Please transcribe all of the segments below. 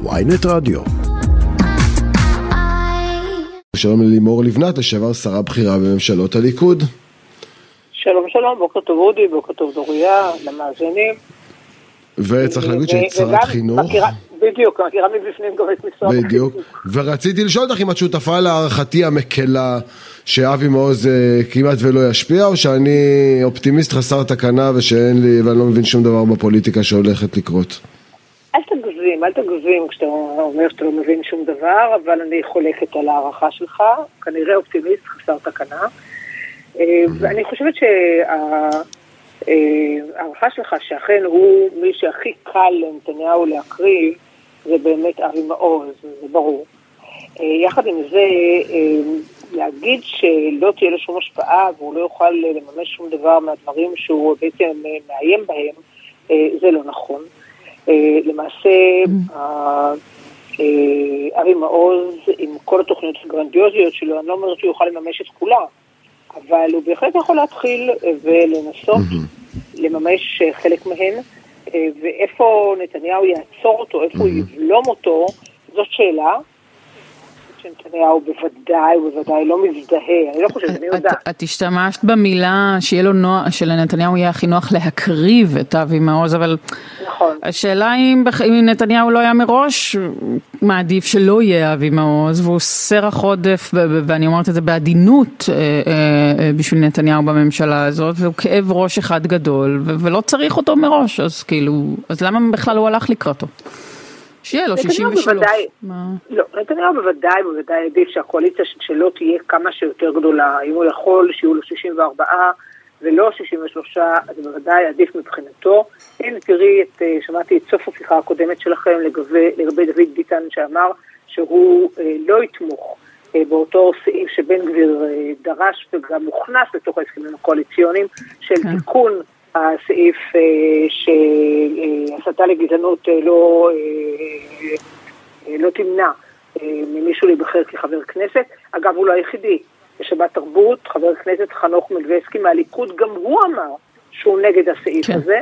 ויינט רדיו. שלום ללימור לבנת, לשעבר שרה בכירה בממשלות הליכוד. שלום שלום, בוקר טוב אודי, בוקר טוב דוריה, למאזינים. וצריך להגיד שהיית שרת חינוך. מכירה, בדיוק, מכירה מבפנים גם את משרד החינוך. בדיוק. ורציתי לשאול אותך אם את שותפה להערכתי המקלה שאבי מעוז אה, כמעט ולא ישפיע, או שאני אופטימיסט חסר תקנה ושאין לי, ואני לא מבין שום דבר בפוליטיקה שהולכת לקרות. תגזים, אל תגזים כשאתה אומר שאתה לא מבין שום דבר, אבל אני חולקת על ההערכה שלך, כנראה אופטימיסט חסר תקנה. אה, ואני חושבת שההערכה שלך שאכן הוא מי שהכי קל לנתניהו להקריב, זה באמת אבי מעוז, זה ברור. אה, יחד עם זה, אה, להגיד שלא תהיה לו שום השפעה והוא לא יוכל לממש שום דבר מהדברים שהוא בעצם מאיים בהם, זה לא נכון. למעשה, אבי מעוז, עם כל התוכניות הגרנדיוזיות שלו, אני לא אומרת שהוא יוכל לממש את כולם, אבל הוא בהחלט יכול להתחיל ולנסות לממש חלק מהן, ואיפה נתניהו יעצור אותו, איפה הוא יבלום אותו, זאת שאלה. שנתניהו בוודאי ובוודאי לא מזדהה, אני לא חושבת, אני יודעת. את השתמשת במילה שיהיה לו נוח, שלנתניהו יהיה הכי נוח להקריב את אבי מעוז, אבל נכון. השאלה אם, אם נתניהו לא היה מראש מעדיף שלא יהיה אבי מעוז, והוא סרח עודף, ואני אומרת את זה בעדינות אה, אה, בשביל נתניהו בממשלה הזאת, והוא כאב ראש אחד גדול, ולא צריך אותו מראש, אז כאילו, אז למה בכלל הוא הלך לקראתו? שיהיה לו 63. בוודאי, לא, נתניהו בוודאי, בוודאי עדיף שהקואליציה שלו תהיה כמה שיותר גדולה. אם הוא יכול, שיהיו לו 64 ולא 63, אז בוודאי עדיף מבחינתו. הנה, תראי, את, שמעתי את סוף השיחה הקודמת שלכם לגבי, לגבי דוד ביטן שאמר שהוא אה, לא יתמוך אה, באותו סעיף שבן גביר אה, דרש וגם הוכנס לתוך ההסכמים הקואליציוניים של כן. תיקון הסעיף אה, שהסתה לגזענות אה, לא, אה, לא תמנע ממישהו להיבחר כחבר כנסת. אגב, הוא לא היחידי. בשבת תרבות, חבר הכנסת חנוך מלביצקי מהליכוד, גם הוא אמר שהוא נגד הסעיף כן. הזה.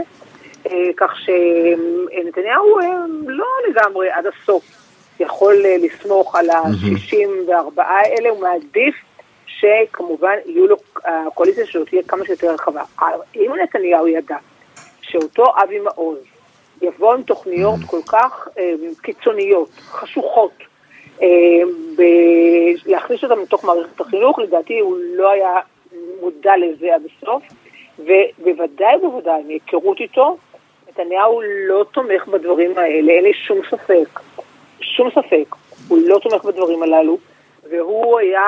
כך שנתניהו לא לגמרי עד הסוף יכול לסמוך על ה-64 האלה, הוא מעדיף שכמובן יהיו לו, הקואליציה שלו תהיה כמה שיותר רחבה. אם נתניהו ידע שאותו אבי מעוז יבוא עם תוכניות כל כך אה, קיצוניות, חשוכות, אה, להכניס אותם לתוך מערכת החינוך, לדעתי הוא לא היה מודע לזה עד הסוף, ובוודאי ובוודאי מהיכרות איתו, נתניהו לא תומך בדברים האלה, אין לי שום ספק, שום ספק, הוא לא תומך בדברים הללו. והוא היה,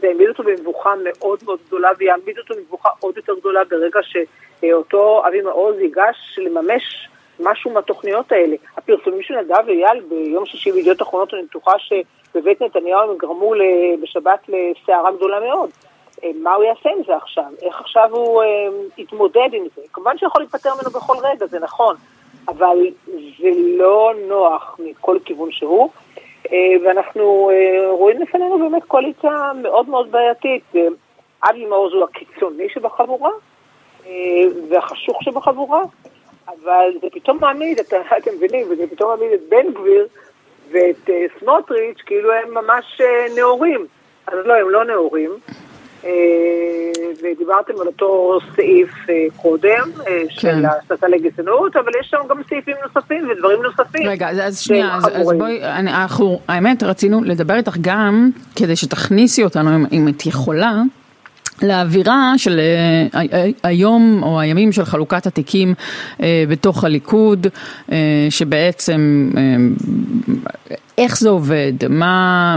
זה העמיד אותו במבוכה מאוד מאוד גדולה, ויעמיד אותו במבוכה עוד יותר גדולה ברגע שאותו אבי מעוז ייגש לממש משהו מהתוכניות האלה. הפרסומים של נדב אייל ביום שישי בידיעות אחרונות, אני בטוחה שבבית נתניהו הם גרמו בשבת לסערה גדולה מאוד. אה, מה הוא יעשה עם זה עכשיו? איך עכשיו הוא אה, יתמודד עם זה? כמובן שיכול להיפטר ממנו בכל רגע, זה נכון, אבל זה לא נוח מכל כיוון שהוא. אה, ואנחנו אה, רואים לפנינו באמת קואליציה מאוד מאוד בעייתית. אבי מעוז הוא הקיצוני שבחבורה והחשוך שבחבורה, אבל זה פתאום מעמיד, את, אתם מבינים, וזה פתאום מעמיד את בן גביר ואת סמוטריץ' כאילו הם ממש נאורים. אז לא, הם לא נאורים. אה, ודיברתם על אותו סעיף אה, קודם, אה, של כן. הסתה לגזענות, אבל יש שם גם סעיפים נוספים ודברים נוספים. רגע, אז שנייה, אז, אז בואי, אנחנו, האמת, רצינו לדבר איתך גם, כדי שתכניסי אותנו, אם, אם את יכולה. לאווירה של היום או הימים של חלוקת התיקים בתוך הליכוד, שבעצם איך זה עובד? מה,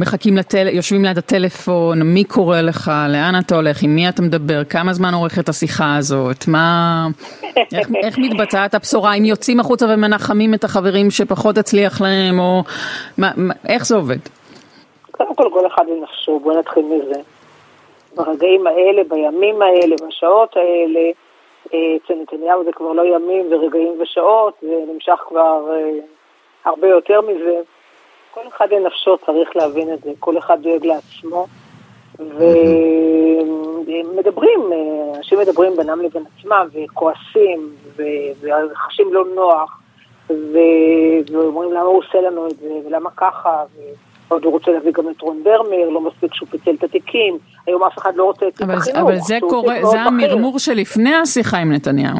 מחכים לטל... יושבים ליד הטלפון, מי קורא לך, לאן אתה הולך, עם מי אתה מדבר, כמה זמן עורכת השיחה הזאת, מה, איך, איך מתבצעת הבשורה, אם יוצאים החוצה ומנחמים את החברים שפחות הצליח להם, או מה, מה, איך זה עובד? קודם כל, כל אחד לנפשו, בואו נתחיל מזה. ברגעים האלה, בימים האלה, בשעות האלה, אה, אצל נתניהו זה כבר לא ימים ורגעים ושעות, זה נמשך כבר אה, הרבה יותר מזה. כל אחד לנפשו צריך להבין את זה, כל אחד דואג לעצמו. ומדברים, אנשים מדברים בינם לבין עצמם, וכועסים, וחשים לא נוח, ואומרים למה הוא עושה לנו את זה, ולמה ככה, ועוד הוא רוצה להביא גם את רון דרמר, לא מספיק שהוא פיצל את התיקים, היום אף אחד לא רוצה את החינוך. אבל זה קורה, זה המרמור שלפני השיחה עם נתניהו.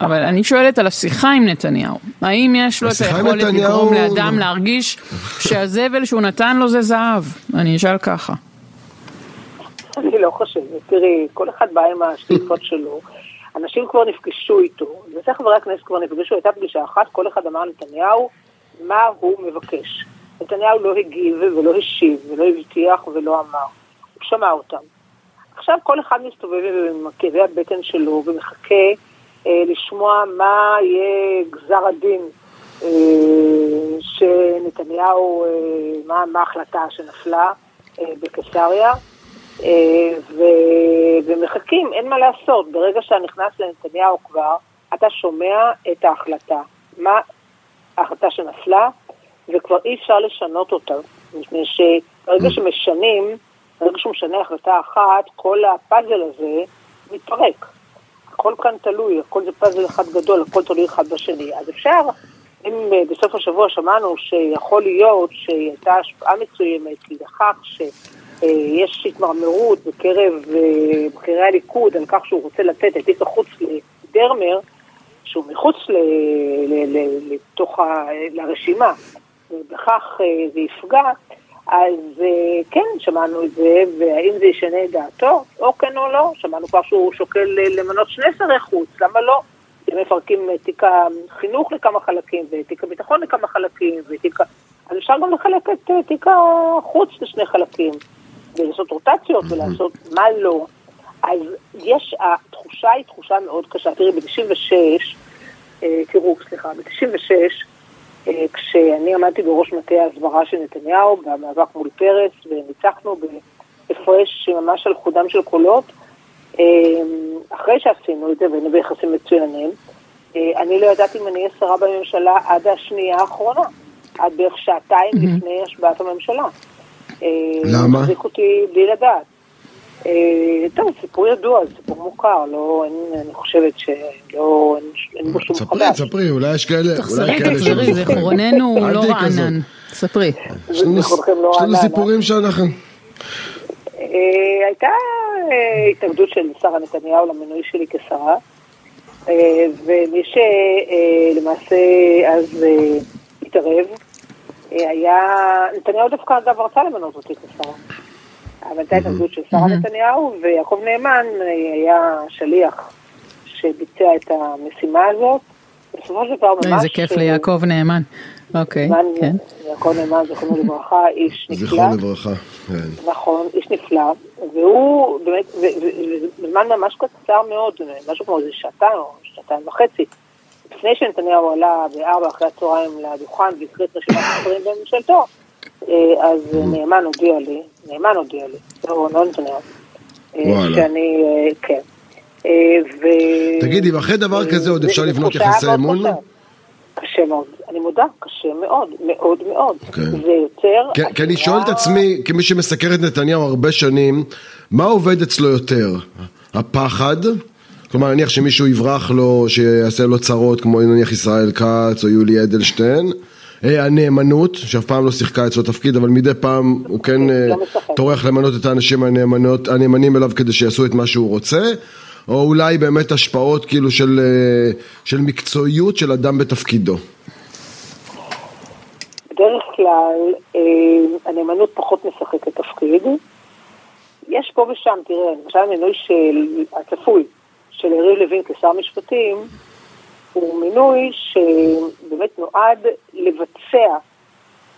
אבל אני שואלת על השיחה עם נתניהו. האם יש לו את היכולת לגרום לאדם להרגיש שהזבל שהוא נתן לו זה זהב? אני אשאל ככה. אני לא חושבת. תראי, כל אחד בא עם השאיפות שלו. אנשים כבר נפגשו איתו, וזה חברי הכנסת כבר נפגשו, הייתה פגישה אחת, כל אחד אמר נתניהו מה הוא מבקש. נתניהו לא הגיב ולא השיב ולא הבטיח ולא אמר. הוא שמע אותם. עכשיו כל אחד מסתובב עם כאבי הבטן שלו ומחכה לשמוע מה יהיה גזר הדין אה, שנתניהו, אה, מה, מה ההחלטה שנפלה אה, בקיסריה. אה, ו... ומחכים, אין מה לעשות. ברגע שאתה נכנס לנתניהו כבר, אתה שומע את ההחלטה. מה ההחלטה שנפלה, וכבר אי אפשר לשנות אותה. מפני שברגע שמשנים, ברגע שהוא משנה החלטה אחת, כל הפאזל הזה מתפרק. הכל כאן תלוי, הכל זה פאזל אחד גדול, הכל תלוי אחד בשני. אז אפשר, אם אה, בסוף השבוע שמענו שיכול להיות שהייתה השפעה מסוימת לכך ש... אה, יש התמרמרות בקרב אה, בכירי הליכוד על כך שהוא רוצה לתת את תיק החוץ לדרמר, שהוא מחוץ ל, ל, ל, לתוך ה, לרשימה, ובכך אה, זה יפגע, אז כן, שמענו את זה, והאם זה ישנה את דעתו, או כן או לא, שמענו כבר שהוא שוקל למנות שני שרי חוץ, למה לא? אם מפרקים את תיק החינוך לכמה חלקים, ואת תיק הביטחון לכמה חלקים, ותיק... אז אפשר גם לחלק את תיק החוץ לשני חלקים. ולעשות רוטציות ולעשות מה לא. אז יש, התחושה היא תחושה מאוד קשה. תראי, ב-96, אה, תראו, סליחה, ב-96, אה, כשאני עמדתי בראש מטה ההסברה של נתניהו במאבק מול פרס, וניצחנו בהפרש ממש על חודם של קולות, אה, אחרי שעשינו את זה והיינו ביחסים מצוינים, אני לא ידעתי אם אני אהיה שרה בממשלה עד השנייה האחרונה, עד בערך שעתיים לפני השבעת הממשלה. למה? מחזיק אותי בלי לדעת. אה, טוב, סיפור ידוע, סיפור מוכר, לא, אין, אני חושבת שלא, אין, אין בו שום חדש. ספרי, ספרי, אולי יש כאלה, תחזרי, תחזרי, זיכרוננו לא רענן. ספרי. יש לנו סיפורים שאנחנו... אה, הייתה אה, התנגדות של שרה נתניהו למינוי שלי כשרה, ומי שלמעשה אז התערב, היה, נתניהו דווקא אגב רצה למנות אותי כשרה. אבל הייתה התנגדות של שרה נתניהו, ויעקב נאמן היה שליח שביצע את המשימה הזאת. בסופו של דבר ממש... איזה כיף ליעקב נאמן. אוקיי, כן. יעקב נאמן, זכרונו לברכה, איש נפלא. זכרונו לברכה, כן. נכון, איש נפלא, והוא באמת, בזמן ממש קצר מאוד, משהו כמו איזה שעתיים או שעתיים וחצי, לפני שנתניהו עלה בארבע אחרי הצהריים לדוכן והקריא את רשימת השרים בממשלתו, אז נאמן הודיע לי, נאמן הודיע לי, לא, לא נתניהו, אה, שאני, אה, כן. ו... תגידי, ואחרי דבר כזה עוד אפשר לבנות יחסי אמון? קשה מאוד, אני מודה, קשה מאוד, מאוד מאוד. כן. זה יותר... כי אני שואל את עצמי, כמי שמסקר את נתניהו הרבה שנים, מה עובד אצלו יותר? הפחד? כלומר, נניח שמישהו יברח לו, שיעשה לו צרות, כמו נניח ישראל כץ או יולי אדלשטיין. אה, הנאמנות, שאף פעם לא שיחקה אצלו תפקיד, אבל מדי פעם הוא כן אה, לא טורח למנות את האנשים הנאמנים אליו כדי שיעשו את מה שהוא רוצה, או אולי באמת השפעות כאילו של, אה, של מקצועיות של אדם בתפקידו. בדרך כלל הנאמנות פחות משחקת תפקיד. יש פה ושם, תראה, למשל המינוי של הצפוי של יריב לוין כשר משפטים הוא מינוי שבאמת נועד לבצע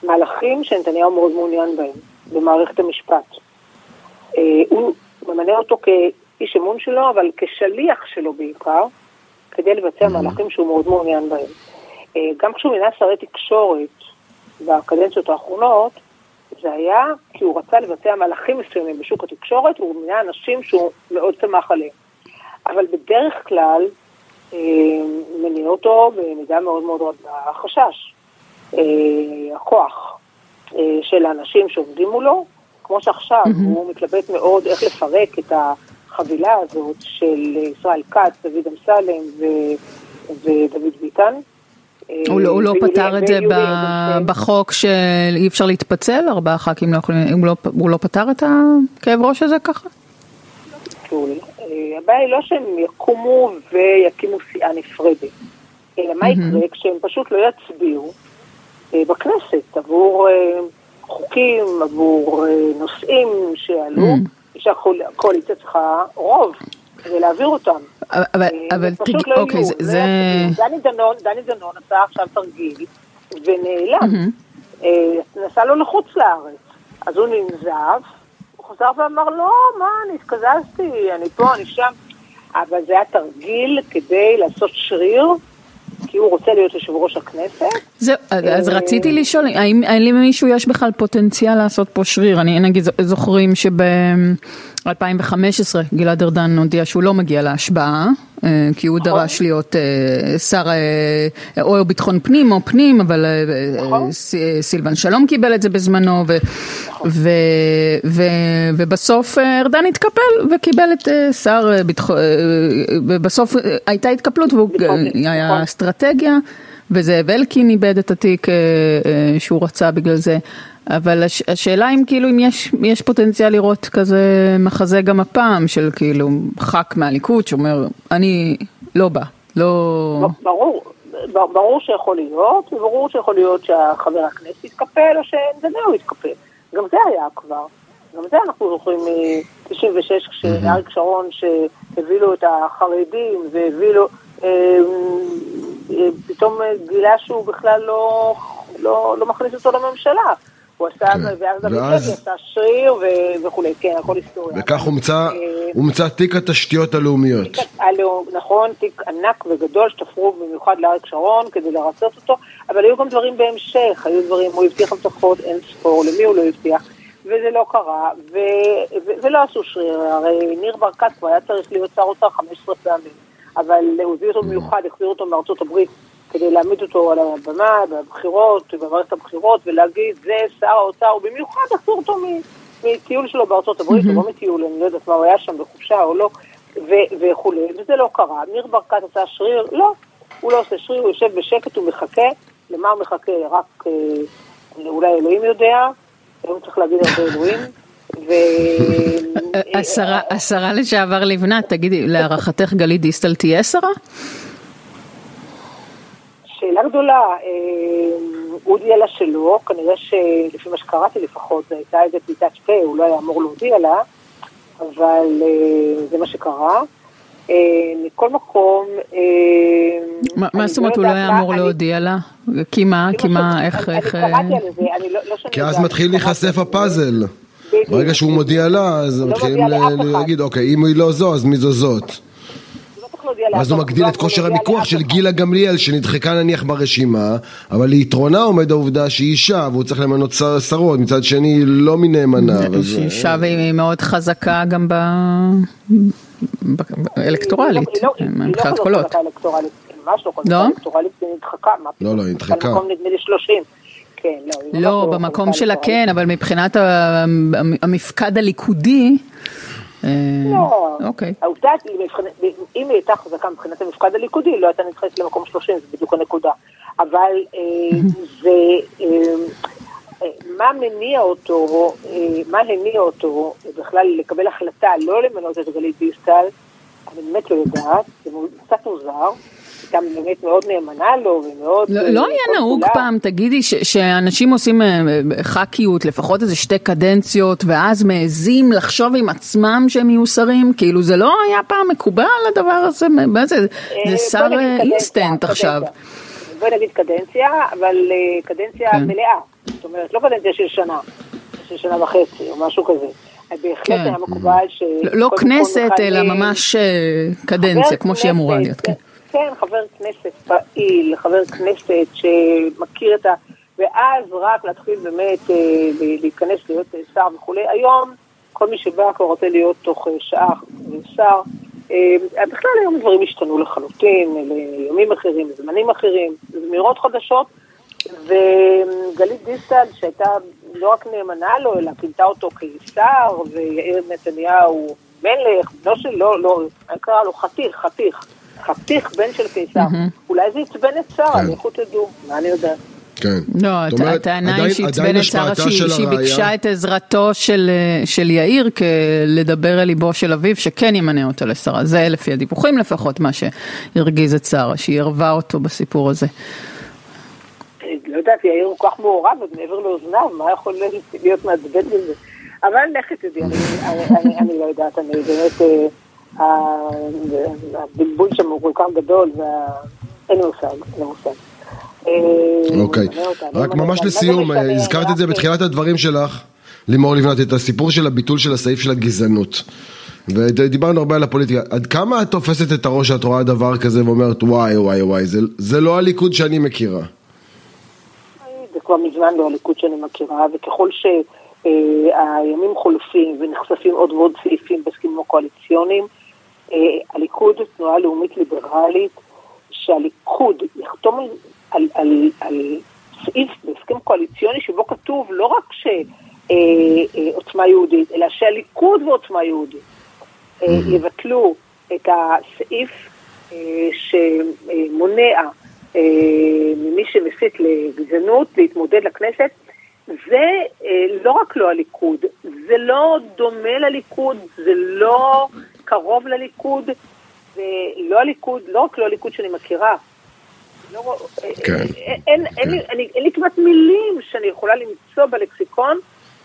מהלכים שנתניהו מאוד מעוניין בהם במערכת המשפט. אה, הוא ממנה אותו כאיש אמון שלו, אבל כשליח שלו בעיקר, כדי לבצע מהלכים שהוא מאוד מעוניין בהם. אה, גם כשהוא מינה שרי תקשורת בקדנציות האחרונות, זה היה כי הוא רצה לבצע מהלכים מסוימים בשוק התקשורת, והוא מינה אנשים שהוא מאוד שמח עליהם. אבל בדרך כלל מניע אותו במידה מאוד מאוד רבה החשש, אה, הכוח אה, של האנשים שעומדים מולו, כמו שעכשיו mm-hmm. הוא מתלבט מאוד איך לפרק את החבילה הזאת של ישראל כץ, דוד אמסלם ו... ודוד ביטן. הוא לא, הוא לא פתר את זה בחוק שאי אפשר להתפצל? ארבעה ח"כים לא יכולים, הוא לא, הוא לא פתר את הכאב ראש הזה ככה? הבעיה היא לא שהם יקומו ויקימו סיעה נפרדת, אלא מה יקרה כשהם פשוט לא יצביעו בכנסת עבור חוקים, עבור נושאים שעלו, שהקואליציה צריכה רוב כדי להעביר אותם. אבל, אבל פשוט לא אוקיי, יהיו, זה... זה... דני דנון, דני דנון עשה עכשיו תרגיל ונעלם, נסע לו לחוץ לארץ, אז הוא ננזף, חזר ואמר לא, מה, אני התקזזתי, אני פה, אני שם, אבל זה היה תרגיל כדי לעשות שריר. כי הוא רוצה להיות יושב ראש הכנסת. זהו, אז רציתי לשאול, האם למישהו יש בכלל פוטנציאל לעשות פה שריר? אני נגיד זוכרים שב-2015 גלעד ארדן הודיע שהוא לא מגיע להשבעה, כי הוא דרש להיות שר או ביטחון פנים או פנים, אבל סילבן שלום קיבל את זה בזמנו, ובסוף ארדן התקפל וקיבל את שר ביטחון, ובסוף הייתה התקפלות והוא היה אסטרטגיה, וזאב אלקין איבד את התיק שהוא רצה בגלל זה. אבל הש, השאלה אם כאילו אם יש, יש פוטנציאל לראות כזה מחזה גם הפעם של כאילו ח"כ מהליכוד שאומר אני לא בא, לא... ברור, ברור שיכול להיות, וברור שיכול להיות שהחבר הכנסת יתקפל או שנתניהו יתקפל. גם זה היה כבר. גם זה אנחנו זוכרים מ-96 כשאריק שרון שהביא לו את החרדים והביא לו, אה, פתאום גילה שהוא בכלל לא, לא, לא מכניס אותו לממשלה. הוא עשה, כן. ואז דוד לוי עשה שריר וכולי, כן, הכל היסטוריה. וכך הומצא תיק התשתיות הלאומיות. נכון, תיק ענק וגדול שתפרו במיוחד לאריק שרון כדי לרצות אותו, אבל היו גם דברים בהמשך, היו דברים, הוא הבטיח הבטחות אין ספור, למי הוא לא הבטיח, וזה לא קרה, ו, ו, ולא עשו שריר, הרי ניר ברקת כבר היה צריך להיות שר אוצר 15 פעמים, אבל הוא הביא אותו במיוחד, החזיר אותו מארצות הברית. כדי להעמיד אותו על הבמה, בבחירות, במערכת הבחירות, ולהגיד, זה שר האוצר, ובמיוחד אסור אותו מטיול שלו בארצות הברית, או לא מטיול, אני לא יודעת מה, הוא היה שם בחופשה או לא, וכולי, וזה לא קרה. ניר ברקת עשה שריר, לא, הוא לא עושה שריר, הוא יושב בשקט, הוא מחכה, למה הוא מחכה? רק אה, אולי אלוהים יודע, היום צריך להגיד הרבה אלוהים. השרה לשעבר לבנת, תגידי, להערכתך גלית דיסטל תהיה שרה? שאלה גדולה, אה, אודי אלא שלא, כנראה שלפי מה שקראתי לפחות, זו הייתה איזה פליטת פה, הוא לא היה אמור להודיע לה, אבל אה, זה מה שקרה. אה, מכל מקום... מה זאת אומרת הוא לא היה אמור להודיע לה? כי מה? כי מה? איך? אני קראתי על זה, אני לא... לא כי אז מתחיל להיחשף הפאזל. ברגע שהוא מודיע לה, אז לא מתחילים להגיד, אוקיי, אם היא לא זו, אז מי זו זאת? אז הוא מגדיל את כושר המיקוח של גילה גמליאל שנדחקה נניח ברשימה אבל ליתרונה עומד העובדה שהיא אישה והוא צריך למנות שרות. מצד שני לא מנאמנה שהיא אישה והיא מאוד חזקה גם אלקטורלית. מבחינת קולות. ממש לא חזקה אלקטורלית היא נדחקה. לא לא היא נדחקה. במקום נדמה לי 30 כן, לא, לא במקום שלה כן, אבל מבחינת המפקד הליכודי, לא. אוקיי. העובדה, אם היא הייתה חזקה מבחינת המפקד הליכודי, היא לא הייתה נדחית למקום 30, זה בדיוק הנקודה. אבל אה, זה, אה, אה, מה מניע אותו, מה הניע אותו בכלל לקבל החלטה לא למנות את גלית דיסטל, אני באמת לא יודעת, זה קצת מוזר. גם באמת מאוד נאמנה לו ומאוד... לא, לא היה נהוג פעם, תגידי, שאנשים עושים אה, ח"כיות לפחות איזה שתי קדנציות ואז מעזים לחשוב עם עצמם שהם יהיו שרים? כאילו זה לא היה פעם מקובל הדבר הזה? מה זה? זה אה, שר אינסטנט עכשיו. בואי נגיד קדנציה, אבל אה, קדנציה כן. מלאה. זאת אומרת, לא קדנציה של שנה, של שנה וחצי או משהו כזה. בהחלט כן. היה מקובל ש... לא כנסת, אלא ממש קדנציה, כמו שהיא אמורה להיות, כן. כן, חבר כנסת פעיל, חבר כנסת שמכיר את ה... ואז רק להתחיל באמת אה, להיכנס להיות אה, שר וכולי. היום כל מי שבא כבר רוצה להיות תוך אה, שעה שר. בכלל היום דברים השתנו לחלוטין, לימים אחרים, לזמנים אחרים, זמירות חדשות. וגלית דיסטל, שהייתה לא רק נאמנה לו, אלא כינתה אותו כשר, ויאיר נתניהו מלך, לא שלא, לא, אני קרא לו חתיך, חתיך. חתיך בן של קיסר. אולי זה עצבן את שרה, כן. לכו תדעו, מה אני יודעת. כן. לא, הטענה היא שעצבן את שרה שהיא ביקשה את עזרתו של, של יאיר לדבר אל ליבו של אביו שכן ימנה אותה לשרה. זה לפי הדיווחים לפחות מה שהרגיז את שרה, שהיא ערבה אותו בסיפור הזה. לא יודעת, יאיר הוא כל כך מעורב, עוד מעבר לאוזניו, מה יכול להיות מעצבן בזה? אבל לך תדעי, אני לא יודעת, אני באמת, אה, הבלבול שם הוא כל כך גדול, ואין מושג, אין מושג. אה, אוקיי, רק ממש לסיום, אה, הזכרת את זה בתחילת הדברים שלך, לימור לבנת, את הסיפור של הביטול של הסעיף של הגזענות. ודיברנו הרבה על הפוליטיקה, עד כמה את תופסת את הראש שאת רואה דבר כזה ואומרת וואי וואי וואי, זה, זה לא הליכוד שאני מכירה. זה כבר מזמן לא הליכוד שאני מכירה, וככל שהימים חולפים ונחשפים עוד ועוד סעיפים בהסכמים הקואליציוניים, אה, הליכוד, תנועה לאומית ליברלית, שהליכוד יחתום על על, על, על סעיף בהסכם קואליציוני שבו כתוב לא רק שעוצמה אה, אה, יהודית, אלא שהליכוד ועוצמה יהודית אה, יבטלו את הסעיף שמונע ממי שמסית לגזענות להתמודד לכנסת, זה לא רק לא הליכוד, זה לא דומה לליכוד, זה לא קרוב לליכוד, זה לא הליכוד, לא רק לא הליכוד שאני מכירה, לא, כן. אין, כן. לי, אני, אין לי כמעט מילים שאני יכולה למצוא בלקסיקון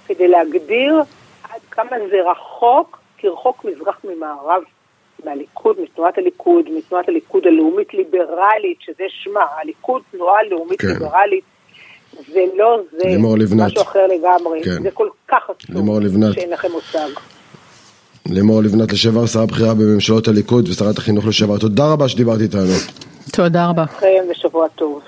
כדי להגדיר עד כמה זה רחוק, כרחוק מזרח ממערב מהליכוד, מתנועת הליכוד, מתנועת הליכוד הלאומית ליברלית, שזה שמה, הליכוד תנועה לאומית כן. ליברלית. זה לא זה, משהו אחר לגמרי, כן. זה כל כך עצוב, שאין לכם מושג. לימור לבנת לשעבר שרה בכירה בממשלות הליכוד ושרת החינוך לשעבר, תודה רבה שדיברת איתנו. תודה רבה. לכם ושבוע טוב.